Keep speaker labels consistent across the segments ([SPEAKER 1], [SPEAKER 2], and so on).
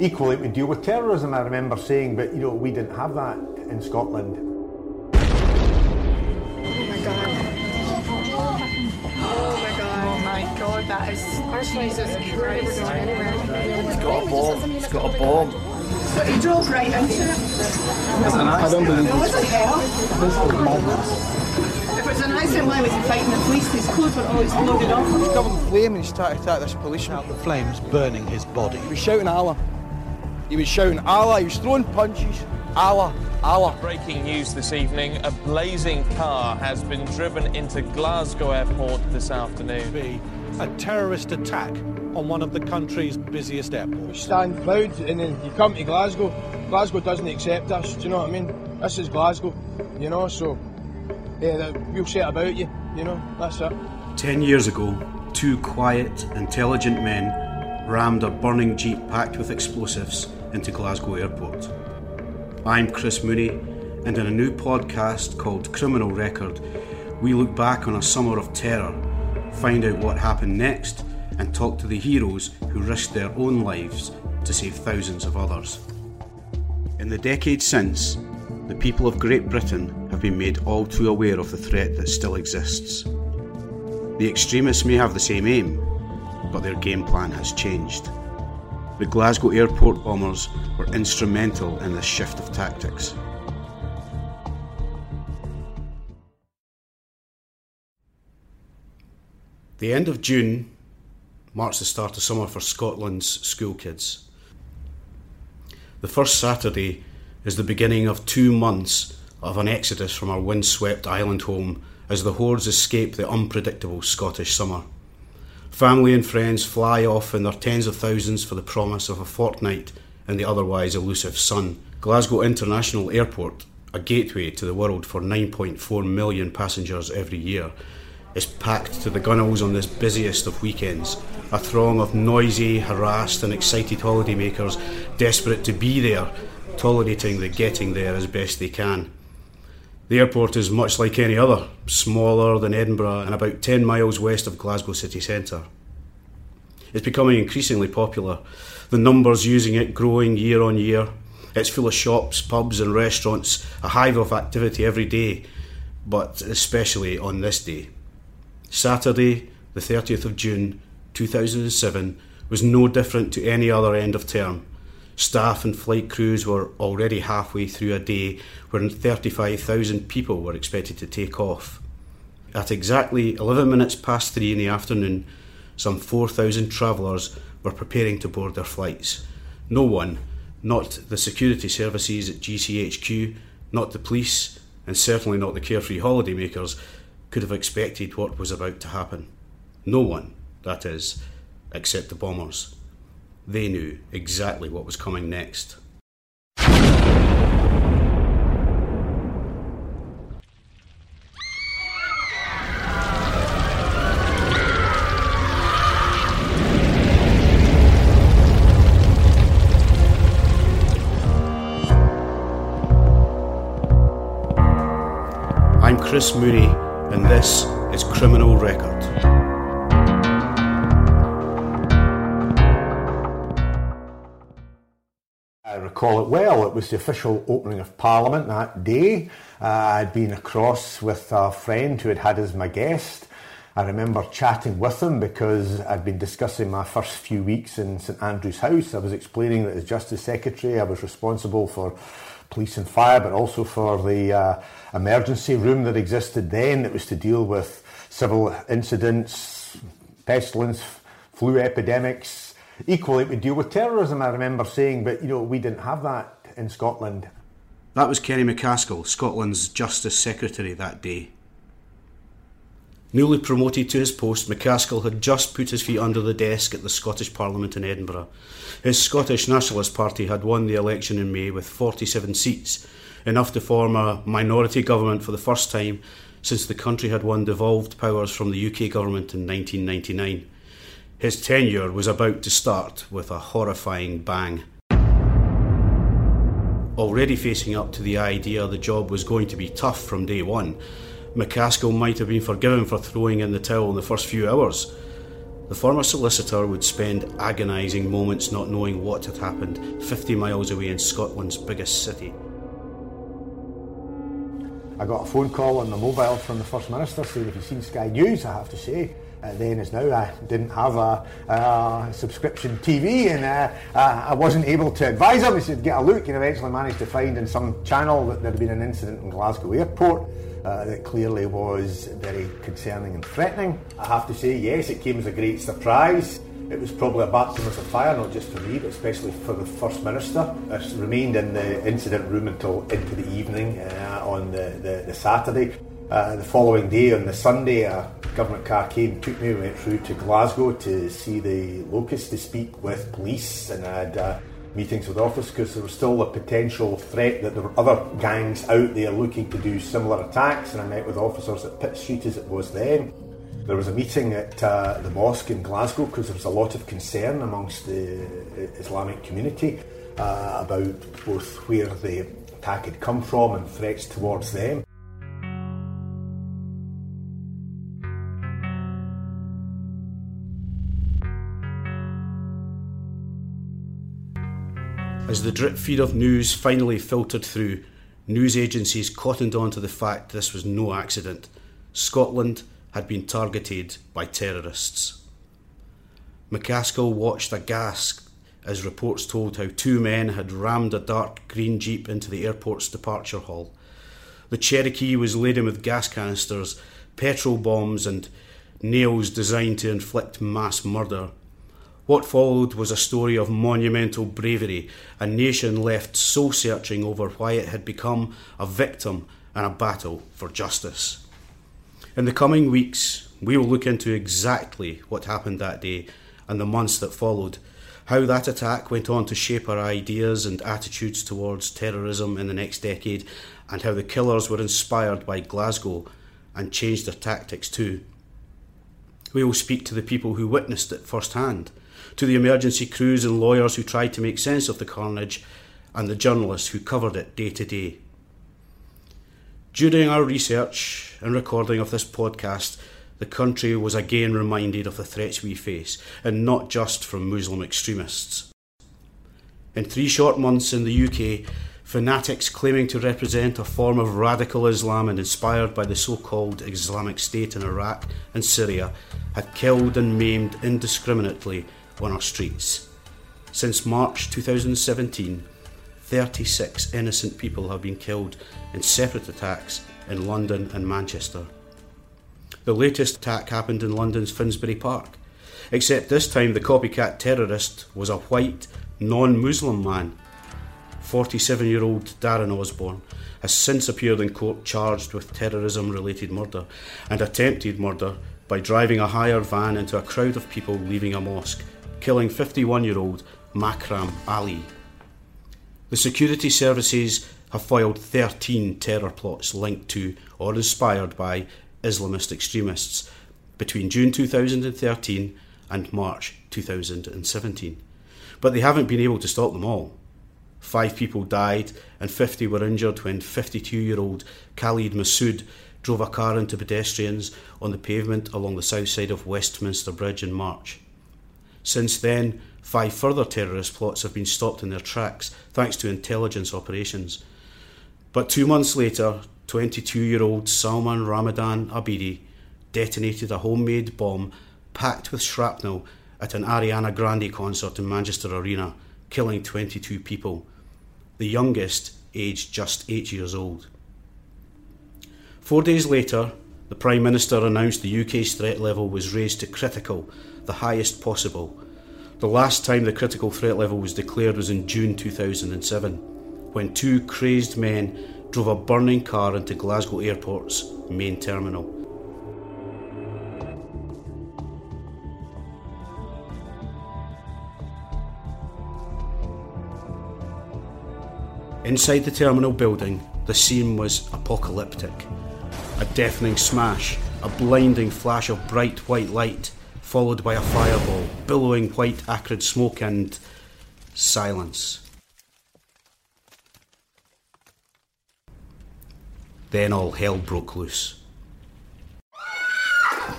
[SPEAKER 1] Equally, we deal with terrorism, I remember saying, but you know, we didn't have that in Scotland.
[SPEAKER 2] Oh my god. Oh my god. Oh my god, that is Jesus Christ.
[SPEAKER 3] It's got a bomb. It's got a bomb.
[SPEAKER 2] But he drove right into it.
[SPEAKER 3] I don't believe
[SPEAKER 2] It wasn't hell. If it was an accident, why was he fighting the police? His clothes were all exploded off.
[SPEAKER 3] Government flame and he started to attack this policeman.
[SPEAKER 4] out the flames burning his body.
[SPEAKER 3] He was shouting Allah. He was shouting Allah. He was throwing punches. Allah, Allah.
[SPEAKER 5] Breaking news this evening a blazing car has been driven into Glasgow Airport this afternoon.
[SPEAKER 4] Be a terrorist attack on one of the country's busiest airports.
[SPEAKER 3] We Stand proud and then you come to Glasgow. Glasgow doesn't accept us. Do you know what I mean? This is Glasgow. You know, so yeah, that- we'll set about you. You know, that's it.
[SPEAKER 6] Ten years ago, two quiet, intelligent men rammed a burning jeep packed with explosives into Glasgow Airport. I'm Chris Mooney, and in a new podcast called Criminal Record, we look back on a summer of terror, find out what happened next, and talk to the heroes who risked their own lives to save thousands of others. In the decades since, the people of Great Britain have been made all too aware of the threat that still exists. The extremists may have the same aim, but their game plan has changed. The Glasgow airport bombers were instrumental in this shift of tactics. The end of June marks the start of summer for Scotland's school kids. The first Saturday is the beginning of two months of an exodus from our windswept island home as the hordes escape the unpredictable Scottish summer. Family and friends fly off in their tens of thousands for the promise of a fortnight in the otherwise elusive sun. Glasgow International Airport, a gateway to the world for 9.4 million passengers every year, is packed to the gunnels on this busiest of weekends. A throng of noisy, harassed, and excited holidaymakers desperate to be there, tolerating the getting there as best they can. The airport is much like any other, smaller than Edinburgh and about 10 miles west of Glasgow city centre. It's becoming increasingly popular, the numbers using it growing year on year. It's full of shops, pubs, and restaurants, a hive of activity every day, but especially on this day. Saturday, the 30th of June 2007, was no different to any other end of term. Staff and flight crews were already halfway through a day when 35,000 people were expected to take off. At exactly 11 minutes past three in the afternoon, some 4,000 travellers were preparing to board their flights. No one, not the security services at GCHQ, not the police, and certainly not the carefree holidaymakers, could have expected what was about to happen. No one, that is, except the bombers. They knew exactly what was coming next. I'm Chris Mooney, and this is Criminal Record.
[SPEAKER 1] Recall it well. It was the official opening of Parliament that day. Uh, I'd been across with a friend who had had as my guest. I remember chatting with him because I'd been discussing my first few weeks in St Andrew's House. I was explaining that as Justice Secretary I was responsible for police and fire, but also for the uh, emergency room that existed then that was to deal with civil incidents, pestilence, flu epidemics. Equally, we deal with terrorism, I remember saying, but you know, we didn't have that in Scotland.
[SPEAKER 6] That was Kenny MacAskill, Scotland's Justice Secretary that day. Newly promoted to his post, MacAskill had just put his feet under the desk at the Scottish Parliament in Edinburgh. His Scottish Nationalist Party had won the election in May with 47 seats, enough to form a minority government for the first time since the country had won devolved powers from the UK government in 1999. His tenure was about to start with a horrifying bang. Already facing up to the idea the job was going to be tough from day one, MacAskill might have been forgiven for throwing in the towel in the first few hours. the former solicitor would spend agonising moments not knowing what had happened 50 miles away in Scotland's biggest city.
[SPEAKER 1] I got a phone call on the mobile from the First Minister saying if you've seen Sky News, I have to say, uh, then as now I didn't have a, a subscription TV and uh, uh, I wasn't able to advise him. He said, get a look and eventually managed to find in some channel that there had been an incident in Glasgow Airport uh, that clearly was very concerning and threatening. I have to say, yes, it came as a great surprise. It was probably a baptism of fire, not just for me, but especially for the First Minister. I remained in the incident room until into the evening uh, on the, the, the Saturday. Uh, the following day, on the Sunday, a government car came, took me, went through to Glasgow to see the locust to speak with police, and I had uh, meetings with officers because there was still a potential threat that there were other gangs out there looking to do similar attacks, and I met with officers at Pitt Street as it was then. There was a meeting at uh, the mosque in Glasgow because there was a lot of concern amongst the Islamic community uh, about both where the attack had come from and threats towards them.
[SPEAKER 6] As the drip feed of news finally filtered through, news agencies cottoned on to the fact this was no accident. Scotland had been targeted by terrorists. MacAskill watched aghast as reports told how two men had rammed a dark green jeep into the airport's departure hall. The Cherokee was laden with gas canisters, petrol bombs, and nails designed to inflict mass murder. What followed was a story of monumental bravery, a nation left soul searching over why it had become a victim and a battle for justice. In the coming weeks, we will look into exactly what happened that day and the months that followed, how that attack went on to shape our ideas and attitudes towards terrorism in the next decade, and how the killers were inspired by Glasgow and changed their tactics too. We will speak to the people who witnessed it firsthand to the emergency crews and lawyers who tried to make sense of the carnage, and the journalists who covered it day to day. During our research and recording of this podcast, the country was again reminded of the threats we face, and not just from Muslim extremists. In three short months in the UK, fanatics claiming to represent a form of radical Islam and inspired by the so called Islamic State in Iraq and Syria had killed and maimed indiscriminately on our streets. Since March 2017, 36 innocent people have been killed in separate attacks in London and Manchester. The latest attack happened in London's Finsbury Park, except this time the copycat terrorist was a white, non Muslim man. 47 year old Darren Osborne has since appeared in court charged with terrorism related murder and attempted murder by driving a hired van into a crowd of people leaving a mosque killing 51 year old Makram Ali. The security services have foiled 13 terror plots linked to or inspired by Islamist extremists between June 2013 and March 2017. But they haven't been able to stop them all. Five people died and 50 were injured when 52 year old Khalid Masood drove a car into pedestrians on the pavement along the south side of Westminster Bridge in March. Since then, five further terrorist plots have been stopped in their tracks thanks to intelligence operations. But two months later, 22 year old Salman Ramadan Abedi detonated a homemade bomb packed with shrapnel at an Ariana Grande concert in Manchester Arena, killing 22 people, the youngest aged just eight years old. Four days later, the Prime Minister announced the UK's threat level was raised to critical the highest possible. The last time the critical threat level was declared was in June 2007, when two crazed men drove a burning car into Glasgow Airport's main terminal. Inside the terminal building, the scene was apocalyptic. A deafening smash, a blinding flash of bright white light, followed by a fireball, billowing white acrid smoke and silence. Then all hell broke loose.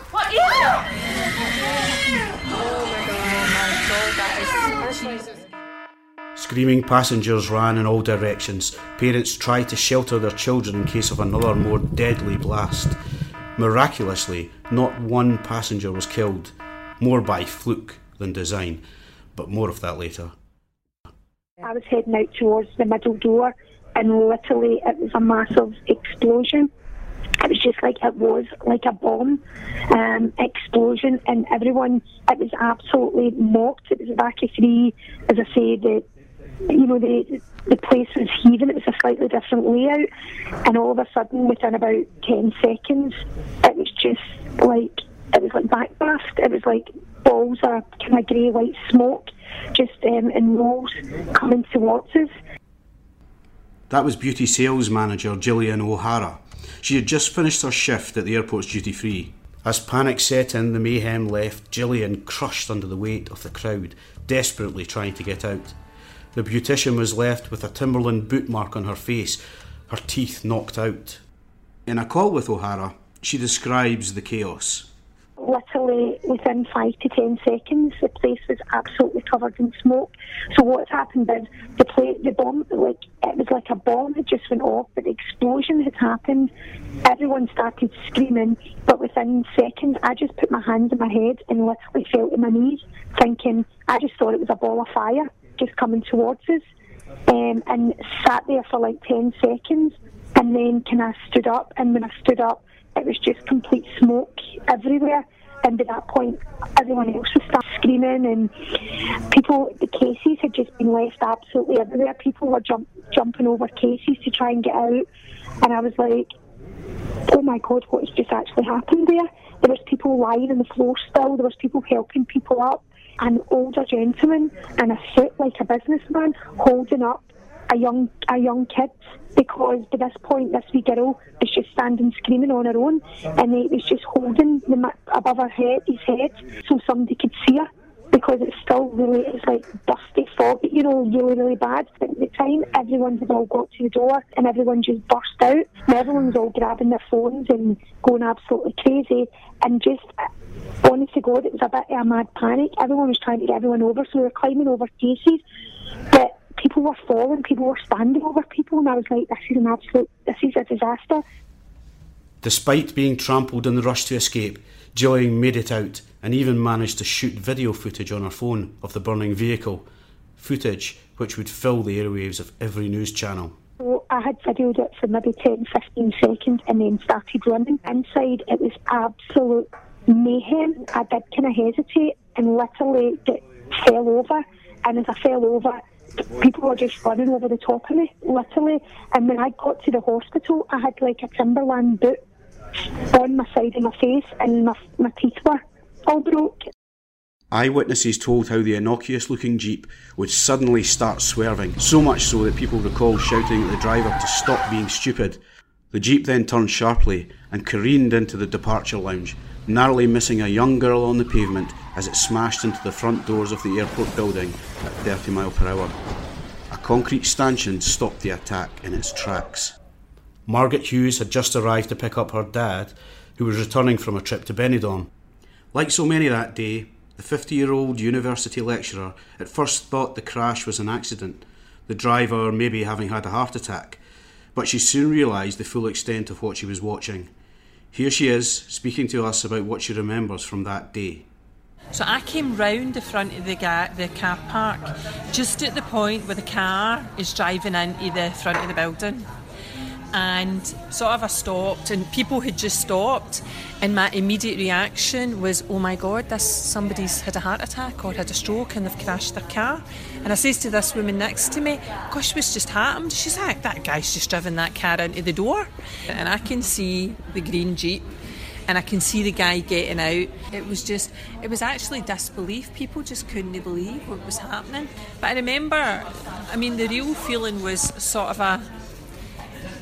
[SPEAKER 7] What is it?
[SPEAKER 6] Screaming passengers ran in all directions. Parents tried to shelter their children in case of another more deadly blast. Miraculously, not one passenger was killed, more by fluke than design, but more of that later.
[SPEAKER 7] I was heading out towards the middle door, and literally it was a massive explosion. It was just like it was like a bomb um, explosion, and everyone. It was absolutely mocked. It was a back of three, as I say. The you know the the place was heaving. It was a slightly different layout, and all of a sudden, within about ten seconds, it was just like it was like backblast. It was like balls of kind of grey white smoke, just um, in rolls coming towards us.
[SPEAKER 6] That was beauty sales manager Gillian O'Hara. She had just finished her shift at the airport's duty free. As panic set in, the mayhem left Gillian crushed under the weight of the crowd, desperately trying to get out. The beautician was left with a Timberland boot mark on her face, her teeth knocked out. In a call with O'Hara, she describes the chaos.
[SPEAKER 7] Literally within five to ten seconds, the place was absolutely covered in smoke. So what happened is the the bomb, like it was like a bomb had just went off, but the explosion had happened. Everyone started screaming, but within seconds, I just put my hands in my head and literally fell to my knees, thinking I just thought it was a ball of fire just coming towards us, um, and sat there for like ten seconds, and then kind of stood up, and when I stood up, it was just complete smoke everywhere. And at that point, everyone else was start screaming, and people, the cases had just been left absolutely everywhere. People were jump, jumping over cases to try and get out, and I was like, "Oh my God, what has just actually happened there?" There was people lying on the floor still. There was people helping people up. An older gentleman in a suit like a businessman holding up a young a young kid because by this point this wee girl is just standing screaming on her own and he was just holding the above her head his head so somebody could see her because it's still really it's like dusty fog you know really really bad but at the time. Everyone had all got to the door and everyone just burst out. And everyone was all grabbing their phones and going absolutely crazy and just honest to God it was a bit of a mad panic. Everyone was trying to get everyone over so we were climbing over cases. But people were falling, people were standing over people, and I was like, this is an absolute, this is a disaster.
[SPEAKER 6] Despite being trampled in the rush to escape, Gillian made it out and even managed to shoot video footage on her phone of the burning vehicle, footage which would fill the airwaves of every news channel.
[SPEAKER 7] So I had videoed it for maybe 10, 15 seconds and then started running. Inside, it was absolute mayhem. I did kind of hesitate and literally fell over. And as I fell over, people were just running over the top of me, literally. And when I got to the hospital, I had like a Timberland boot on my side of my face, and my, my teeth were all broke.
[SPEAKER 6] Eyewitnesses told how the innocuous looking Jeep would suddenly start swerving, so much so that people recall shouting at the driver to stop being stupid. The Jeep then turned sharply and careened into the departure lounge, narrowly missing a young girl on the pavement as it smashed into the front doors of the airport building at 30 mile per hour. A concrete stanchion stopped the attack in its tracks. Margaret Hughes had just arrived to pick up her dad, who was returning from a trip to Benidorm. Like so many that day, the 50 year old university lecturer at first thought the crash was an accident, the driver maybe having had a heart attack, but she soon realised the full extent of what she was watching. Here she is, speaking to us about what she remembers from that day.
[SPEAKER 8] So I came round the front of the, ga- the car park, just at the point where the car is driving into the front of the building. And sort of I stopped, and people had just stopped, and my immediate reaction was, "Oh my God, this somebody's had a heart attack or had a stroke and they've crashed their car." And I says to this woman next to me, "Gosh, what's just happened?" She's like, "That guy's just driven that car into the door," and I can see the green jeep and I can see the guy getting out. It was just, it was actually disbelief. People just couldn't believe what was happening. But I remember, I mean, the real feeling was sort of a,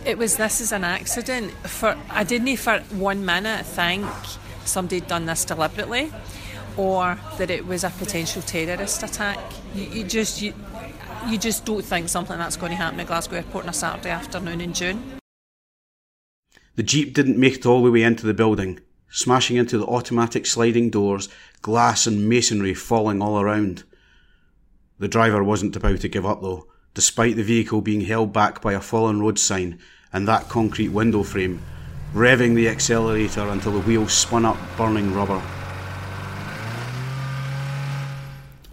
[SPEAKER 8] it was this is an accident. For I didn't for one minute think somebody had done this deliberately, or that it was a potential terrorist attack. You, you just you, you just don't think something that's going to happen at Glasgow Airport on a Saturday afternoon in June.
[SPEAKER 6] The Jeep didn't make it all the way into the building, smashing into the automatic sliding doors, glass and masonry falling all around. The driver wasn't about to give up though, despite the vehicle being held back by a fallen road sign and that concrete window frame, revving the accelerator until the wheels spun up burning rubber.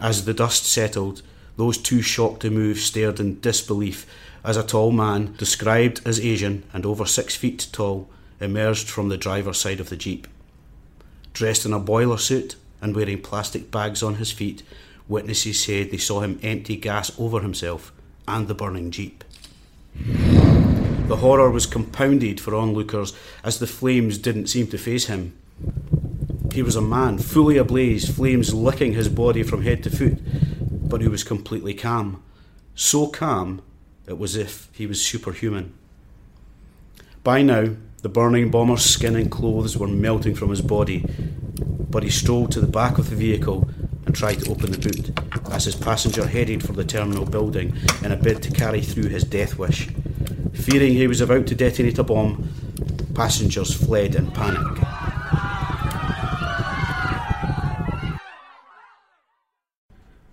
[SPEAKER 6] As the dust settled, those too shocked to move stared in disbelief as a tall man, described as Asian and over six feet tall, emerged from the driver's side of the Jeep. Dressed in a boiler suit and wearing plastic bags on his feet, witnesses said they saw him empty gas over himself and the burning Jeep. The horror was compounded for onlookers as the flames didn't seem to faze him. He was a man, fully ablaze, flames licking his body from head to foot, but he was completely calm. So calm, it was as if he was superhuman. By now, the burning bomber's skin and clothes were melting from his body, but he strolled to the back of the vehicle tried to open the boot as his passenger headed for the terminal building in a bid to carry through his death wish. Fearing he was about to detonate a bomb, passengers fled in panic.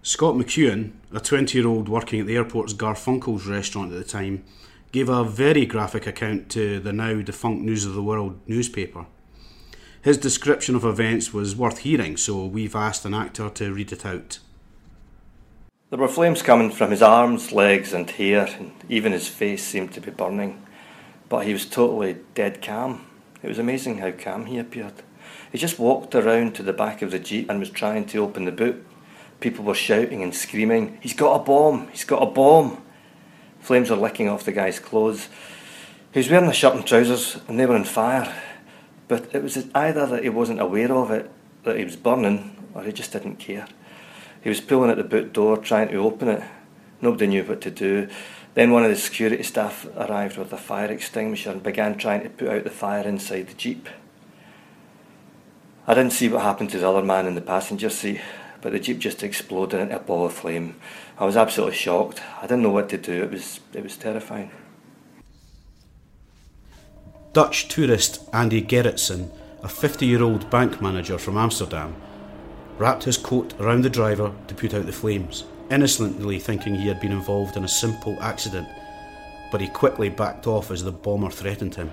[SPEAKER 6] Scott McEwen, a 20 year old working at the airport's Garfunkel's restaurant at the time, gave a very graphic account to the now defunct News of the World newspaper. His description of events was worth hearing, so we've asked an actor to read it out.
[SPEAKER 9] There were flames coming from his arms, legs, and hair, and even his face seemed to be burning. But he was totally dead calm. It was amazing how calm he appeared. He just walked around to the back of the Jeep and was trying to open the boot People were shouting and screaming, He's got a bomb! He's got a bomb! Flames were licking off the guy's clothes. He was wearing a shirt and trousers and they were on fire. But it was either that he wasn't aware of it, that he was burning, or he just didn't care. He was pulling at the boot door, trying to open it. Nobody knew what to do. Then one of the security staff arrived with a fire extinguisher and began trying to put out the fire inside the jeep. I didn't see what happened to the other man in the passenger seat but the jeep just exploded into a ball of flame. I was absolutely shocked. I didn't know what to do. It was it was terrifying.
[SPEAKER 6] Dutch tourist Andy Gerritsen, a 50-year-old bank manager from Amsterdam, wrapped his coat around the driver to put out the flames, innocently thinking he had been involved in a simple accident, but he quickly backed off as the bomber threatened him.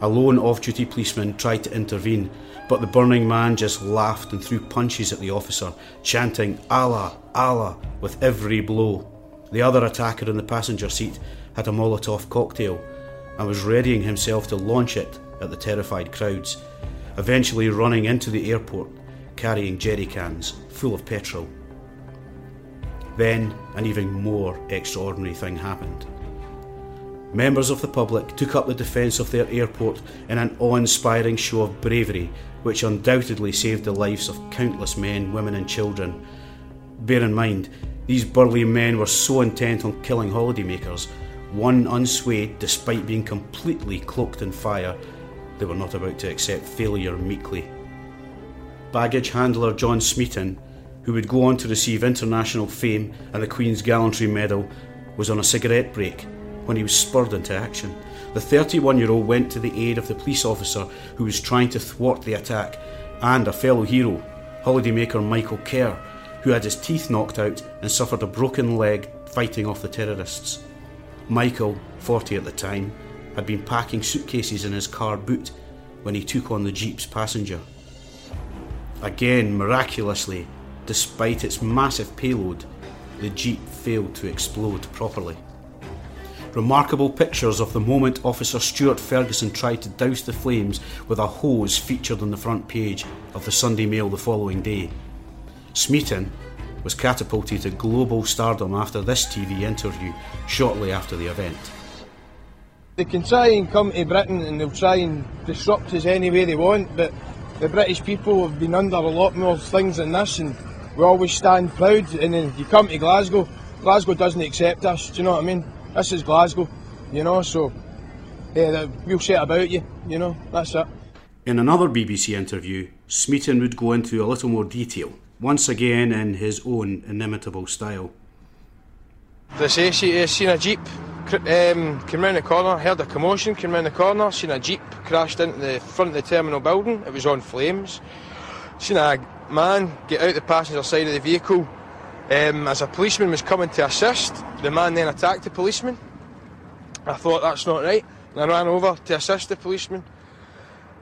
[SPEAKER 6] A lone off duty policeman tried to intervene, but the burning man just laughed and threw punches at the officer, chanting Allah, Allah with every blow. The other attacker in the passenger seat had a Molotov cocktail and was readying himself to launch it at the terrified crowds, eventually running into the airport carrying jerry cans full of petrol. Then an even more extraordinary thing happened. Members of the public took up the defence of their airport in an awe inspiring show of bravery, which undoubtedly saved the lives of countless men, women, and children. Bear in mind, these burly men were so intent on killing holidaymakers, one unswayed despite being completely cloaked in fire, they were not about to accept failure meekly. Baggage handler John Smeaton, who would go on to receive international fame and the Queen's Gallantry Medal, was on a cigarette break when he was spurred into action. The 31 year old went to the aid of the police officer who was trying to thwart the attack and a fellow hero, holidaymaker Michael Kerr, who had his teeth knocked out and suffered a broken leg fighting off the terrorists. Michael, 40 at the time, had been packing suitcases in his car boot when he took on the Jeep's passenger. Again, miraculously, despite its massive payload, the Jeep failed to explode properly. Remarkable pictures of the moment Officer Stuart Ferguson tried to douse the flames with a hose featured on the front page of the Sunday Mail the following day. Smeaton was catapulted to global stardom after this TV interview shortly after the event.
[SPEAKER 3] They can try and come to Britain and they'll try and disrupt us any way they want, but the British people have been under a lot more things than this and we always stand proud and then you come to Glasgow, Glasgow doesn't accept us, do you know what I mean? This is Glasgow, you know, so yeah, we'll it about you, you know, that's it.
[SPEAKER 6] In another BBC interview, Smeaton would go into a little more detail, once again in his own inimitable style.
[SPEAKER 3] The say she uh, seen a jeep um, came round the corner, heard a commotion, came round the corner, seen a jeep crashed into the front of the terminal building. It was on flames. Seen a man get out the passenger side of the vehicle Um, as a policeman was coming to assist, the man then attacked the policeman. I thought that's not right, and I ran over to assist the policeman.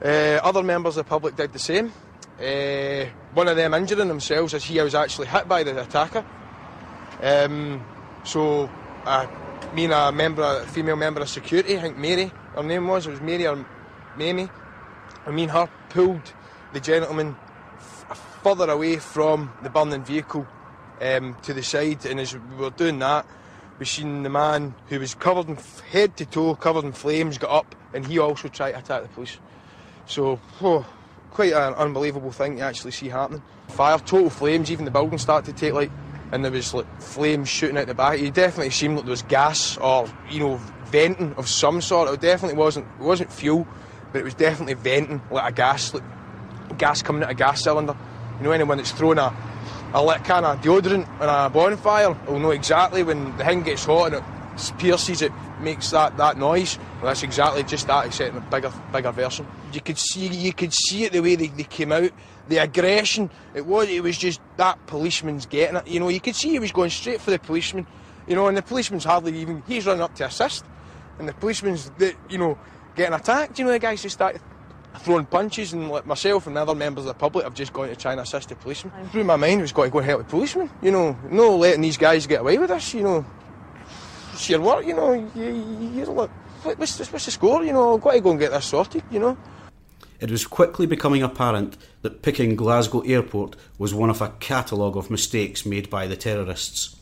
[SPEAKER 3] Uh, other members of the public did the same. Uh, one of them injuring themselves as he was actually hit by the attacker. Um, so, uh, me and a member, a female member of security, I think Mary, her name was, it was Mary or Mamie, I mean her pulled the gentleman f- further away from the burning vehicle um, to the side, and as we were doing that, we seen the man who was covered in f- head to toe, covered in flames, got up, and he also tried to attack the police. So, oh, quite an unbelievable thing to actually see happening. Fire, total flames, even the building started to take light, and there was like flames shooting out the back. It definitely seemed like there was gas or you know venting of some sort. It definitely wasn't it wasn't fuel, but it was definitely venting like a gas, like gas coming out of a gas cylinder. You know, anyone that's thrown a a lit can of deodorant on a bonfire will know exactly when the thing gets hot and it pierces it makes that, that noise. Well, that's exactly just that, except in a bigger bigger version. You could see you could see it the way they, they came out, the aggression. It was it was just that policeman's getting it. You know, you could see he was going straight for the policeman. You know, and the policeman's hardly even he's running up to assist, and the policeman's the, you know getting attacked. You know, the guys just started throwing punches, and like myself and other members of the public have just gone to try and assist the policeman. Through my mind was got to go and help the policeman. You know, no letting these guys get away with this. You know, your work. You know, you, you're like, what's what's the score? You know, I've got to go and get this sorted. You know.
[SPEAKER 6] It was quickly becoming apparent that picking Glasgow Airport was one of a catalogue of mistakes made by the terrorists.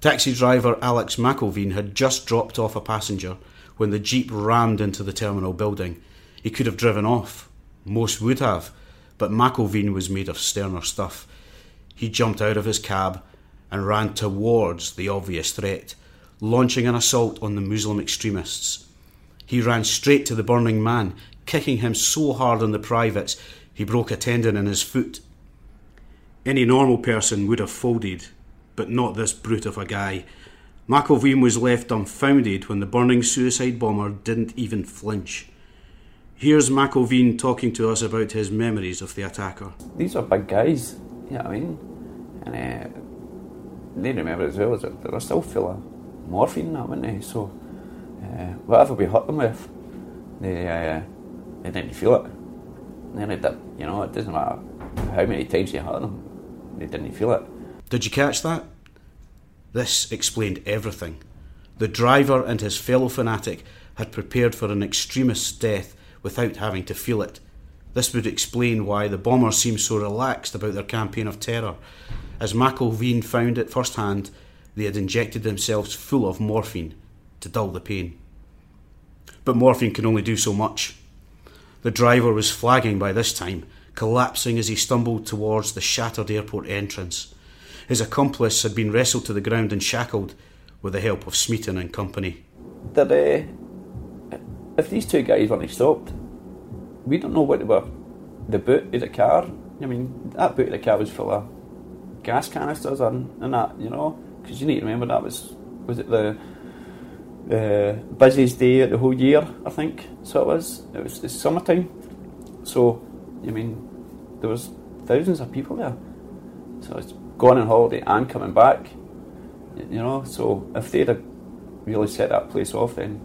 [SPEAKER 6] Taxi driver Alex McIlveen had just dropped off a passenger when the jeep rammed into the terminal building. He could have driven off. Most would have, but McIlveen was made of sterner stuff. He jumped out of his cab and ran towards the obvious threat, launching an assault on the Muslim extremists. He ran straight to the burning man, kicking him so hard on the privates he broke a tendon in his foot. Any normal person would have folded, but not this brute of a guy. McIlveen was left dumbfounded when the burning suicide bomber didn't even flinch. Here's McIlveen talking to us about his memories of the attacker.
[SPEAKER 10] These are big guys, you know what I mean? And uh, they remember as well as they were still full of morphine? So, uh, whatever we hurt them with, they, uh, they didn't feel it. They did, you know, it doesn't matter how many times you hurt them, they didn't feel it.
[SPEAKER 6] Did you catch that? This explained everything. The driver and his fellow fanatic had prepared for an extremist's death without having to feel it. This would explain why the bombers seemed so relaxed about their campaign of terror. As McIlveen found it firsthand, they had injected themselves full of morphine to dull the pain. But morphine can only do so much. The driver was flagging by this time, collapsing as he stumbled towards the shattered airport entrance. His accomplice had been wrestled to the ground and shackled with the help of Smeaton and company.
[SPEAKER 10] Did, uh, if these two guys weren't stopped, we don't know what they were. The boot of the car, I mean, that boot of the car was full of gas canisters and, and that, you know, because you need to remember that was, was it the uh, busiest day of the whole year, I think, so it was. It was the summertime. So, I mean, there was thousands of people there. So it's going on holiday and coming back, you know, so if they'd have really set that place off, then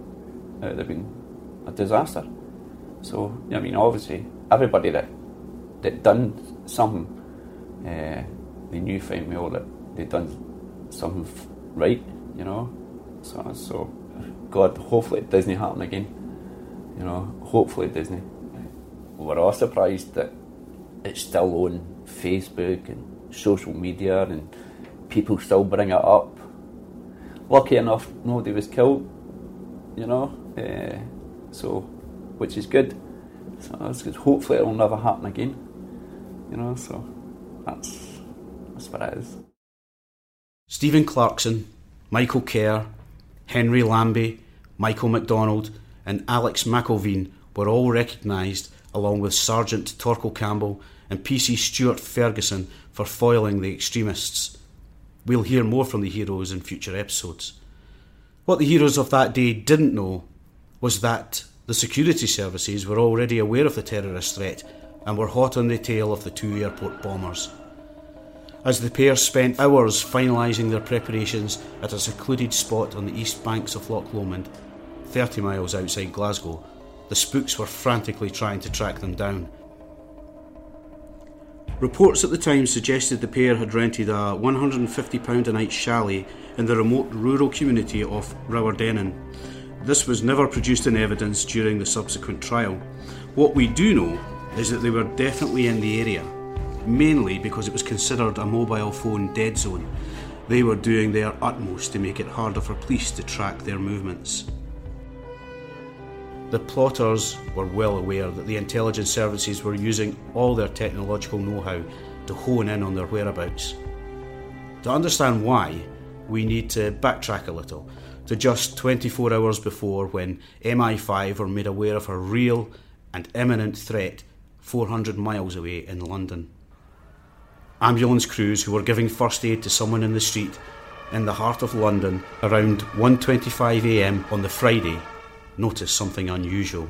[SPEAKER 10] it would have been a disaster. So, I mean, obviously, everybody that that done something, uh, they knew fine well that they'd done something right, you know. So, so, God, hopefully doesn't happen again. You know, hopefully doesn't. We're all surprised that it's still on Facebook and social media and people still bring it up. Lucky enough, nobody was killed, you know, uh, so, which is good. So that's good. Hopefully it'll never happen again, you know, so that's, that's what it is.
[SPEAKER 6] Stephen Clarkson, Michael Kerr, Henry Lambie, Michael MacDonald, and Alex McIlveen were all recognised, along with Sergeant Torquil Campbell and PC Stuart Ferguson, for foiling the extremists. We'll hear more from the heroes in future episodes. What the heroes of that day didn't know was that the security services were already aware of the terrorist threat and were hot on the tail of the two airport bombers. As the pair spent hours finalising their preparations at a secluded spot on the east banks of Loch Lomond, 30 miles outside Glasgow. The spooks were frantically trying to track them down. Reports at the time suggested the pair had rented a £150 a night chalet in the remote rural community of Rowardennan. This was never produced in evidence during the subsequent trial. What we do know is that they were definitely in the area, mainly because it was considered a mobile phone dead zone. They were doing their utmost to make it harder for police to track their movements. The plotters were well aware that the intelligence services were using all their technological know how to hone in on their whereabouts. To understand why, we need to backtrack a little to just 24 hours before when MI5 were made aware of a real and imminent threat 400 miles away in London. Ambulance crews who were giving first aid to someone in the street in the heart of London around 1:25 a.m. on the Friday noticed something unusual.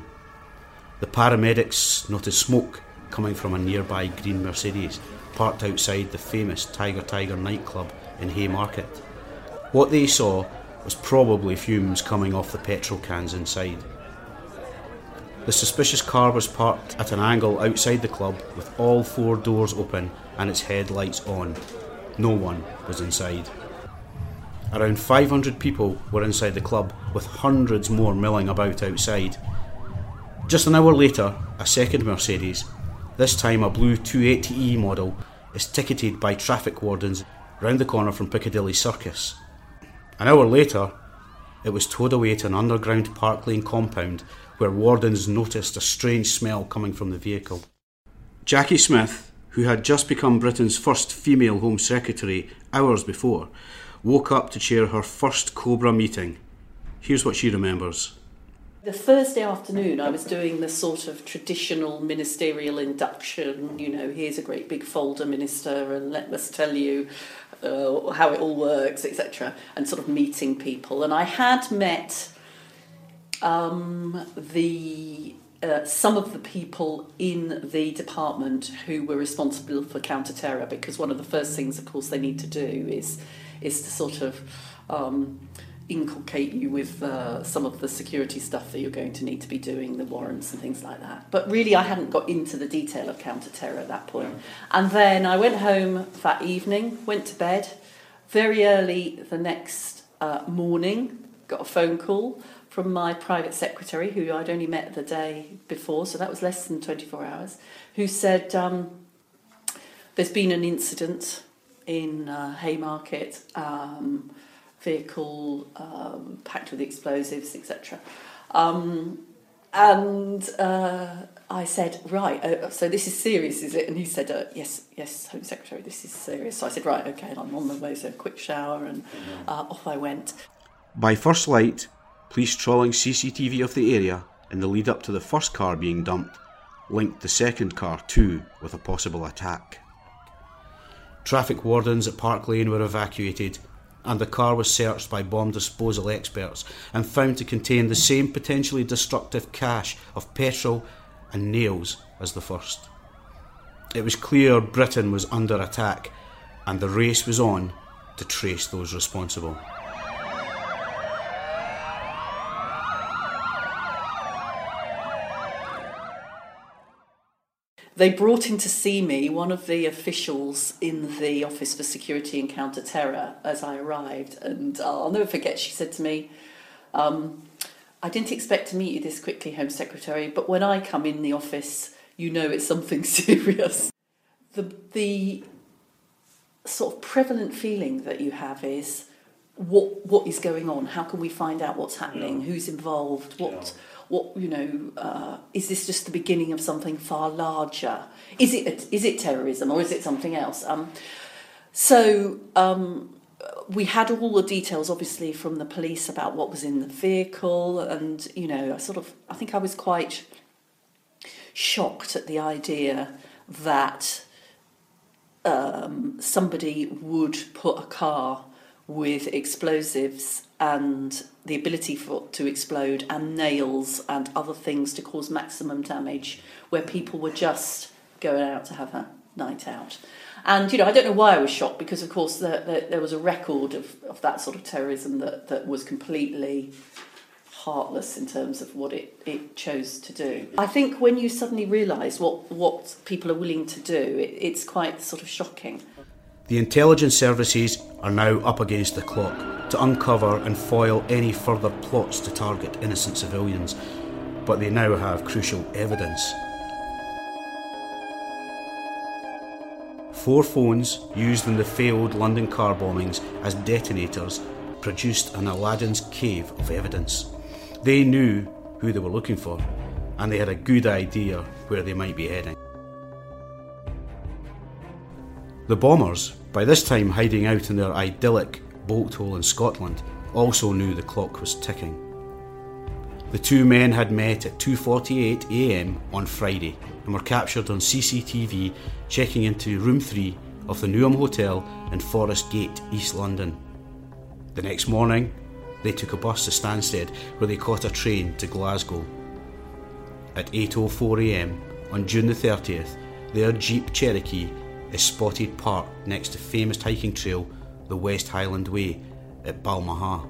[SPEAKER 6] The paramedics noticed smoke coming from a nearby green Mercedes parked outside the famous Tiger Tiger nightclub in Haymarket. What they saw was probably fumes coming off the petrol cans inside. The suspicious car was parked at an angle outside the club with all four doors open and its headlights on. No one was inside. Around 500 people were inside the club, with hundreds more milling about outside. Just an hour later, a second Mercedes, this time a blue 280E model, is ticketed by traffic wardens round the corner from Piccadilly Circus. An hour later, it was towed away to an underground Park Lane compound where wardens noticed a strange smell coming from the vehicle. Jackie Smith, who had just become Britain's first female Home Secretary hours before, woke up to chair her first Cobra meeting. Here's what she remembers.
[SPEAKER 11] The Thursday afternoon, I was doing the sort of traditional ministerial induction. You know, here's a great big folder, minister, and let us tell you uh, how it all works, etc., and sort of meeting people. And I had met um, the uh, some of the people in the department who were responsible for counter terror, because one of the first things, of course, they need to do is is to sort of um, inculcate you with uh, some of the security stuff that you're going to need to be doing, the warrants and things like that. But really, I hadn't got into the detail of counter terror at that point. And then I went home that evening, went to bed. Very early the next uh, morning, got a phone call from my private secretary, who I'd only met the day before, so that was less than 24 hours, who said, um, There's been an incident in uh, Haymarket, um, vehicle um, packed with explosives, etc. Um, and uh, I said, right, uh, so this is serious, is it? And he said, uh, yes, yes, Home Secretary, this is serious. So I said, right, okay, and I'm on the way, so a quick shower, and uh, off I went.
[SPEAKER 6] By first light, police trawling CCTV of the area in the lead up to the first car being dumped linked the second car too with a possible attack. Traffic wardens at Park Lane were evacuated, and the car was searched by bomb disposal experts and found to contain the same potentially destructive cache of petrol and nails as the first. It was clear Britain was under attack, and the race was on to trace those responsible.
[SPEAKER 11] They brought in to see me one of the officials in the Office for Security and Counter Terror as I arrived, and I'll never forget. She said to me, um, "I didn't expect to meet you this quickly, Home Secretary, but when I come in the office, you know it's something serious." The the sort of prevalent feeling that you have is what what is going on? How can we find out what's happening? Yeah. Who's involved? What yeah what you know uh, is this just the beginning of something far larger? Is it is it terrorism or is it something else? Um, so um, we had all the details obviously from the police about what was in the vehicle and you know I sort of I think I was quite shocked at the idea that um, somebody would put a car with explosives and the ability for to explode and nails and other things to cause maximum damage where people were just going out to have a night out. And you know, I don't know why I was shocked because, of course, the, the, there was a record of, of that sort of terrorism that, that was completely heartless in terms of what it, it chose to do. I think when you suddenly realise what, what people are willing to do, it, it's quite sort of shocking.
[SPEAKER 6] The intelligence services are now up against the clock to uncover and foil any further plots to target innocent civilians, but they now have crucial evidence. Four phones used in the failed London car bombings as detonators produced an Aladdin's cave of evidence. They knew who they were looking for, and they had a good idea where they might be heading. The bombers, by this time hiding out in their idyllic bolt hole in Scotland, also knew the clock was ticking. The two men had met at 2:48 a.m. on Friday and were captured on CCTV checking into room 3 of the Newham Hotel in Forest Gate, East London. The next morning, they took a bus to Stansted where they caught a train to Glasgow. At 8.04am on June the 30th, their Jeep Cherokee is spotted parked next to famous hiking trail the West Highland Way at Balmaha.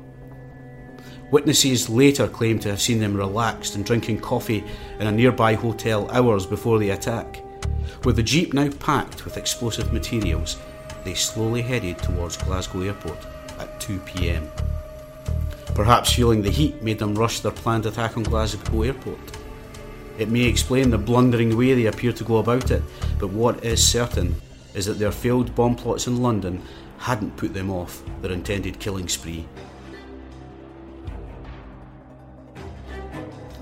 [SPEAKER 6] Witnesses later claimed to have seen them relaxed and drinking coffee in a nearby hotel hours before the attack. With the Jeep now packed with explosive materials, they slowly headed towards Glasgow Airport at 2pm. Perhaps feeling the heat made them rush their planned attack on Glasgow Airport. It may explain the blundering way they appear to go about it, but what is certain is that their failed bomb plots in London hadn't put them off their intended killing spree.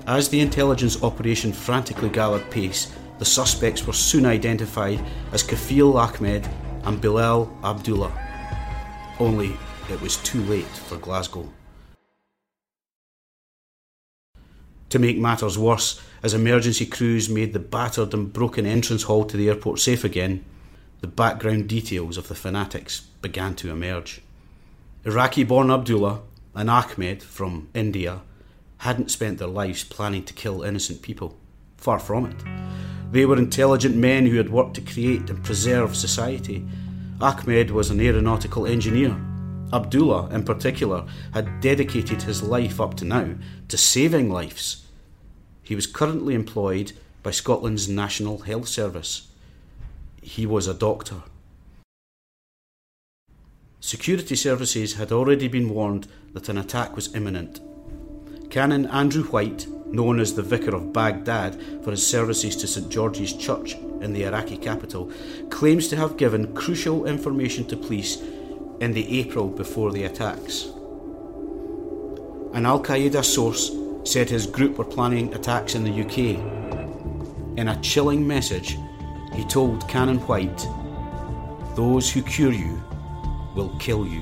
[SPEAKER 6] As the intelligence operation frantically gathered pace, the suspects were soon identified as Kafil Ahmed and Bilal Abdullah. Only it was too late for Glasgow. To make matters worse, as emergency crews made the battered and broken entrance hall to the airport safe again, the background details of the fanatics began to emerge. Iraqi born Abdullah and Ahmed from India hadn't spent their lives planning to kill innocent people. Far from it. They were intelligent men who had worked to create and preserve society. Ahmed was an aeronautical engineer. Abdullah, in particular, had dedicated his life up to now to saving lives. He was currently employed by Scotland's National Health Service. He was a doctor. Security services had already been warned that an attack was imminent. Canon Andrew White, known as the Vicar of Baghdad for his services to St George's Church in the Iraqi capital, claims to have given crucial information to police in the April before the attacks. An Al Qaeda source said his group were planning attacks in the UK. In a chilling message, he told Canon White, Those who cure you will kill you.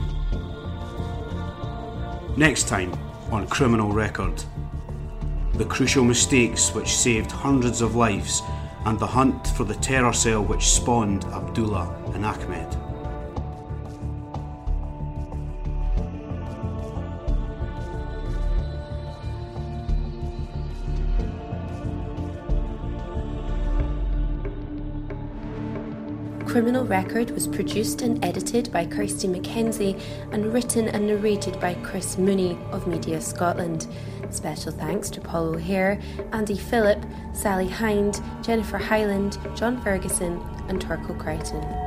[SPEAKER 6] Next time on Criminal Record the crucial mistakes which saved hundreds of lives and the hunt for the terror cell which spawned Abdullah and Ahmed.
[SPEAKER 12] Criminal Record was produced and edited by Kirsty McKenzie and written and narrated by Chris Mooney of Media Scotland. Special thanks to Paul O'Hare, Andy Phillip, Sally Hind, Jennifer Highland, John Ferguson, and Torquil Crichton.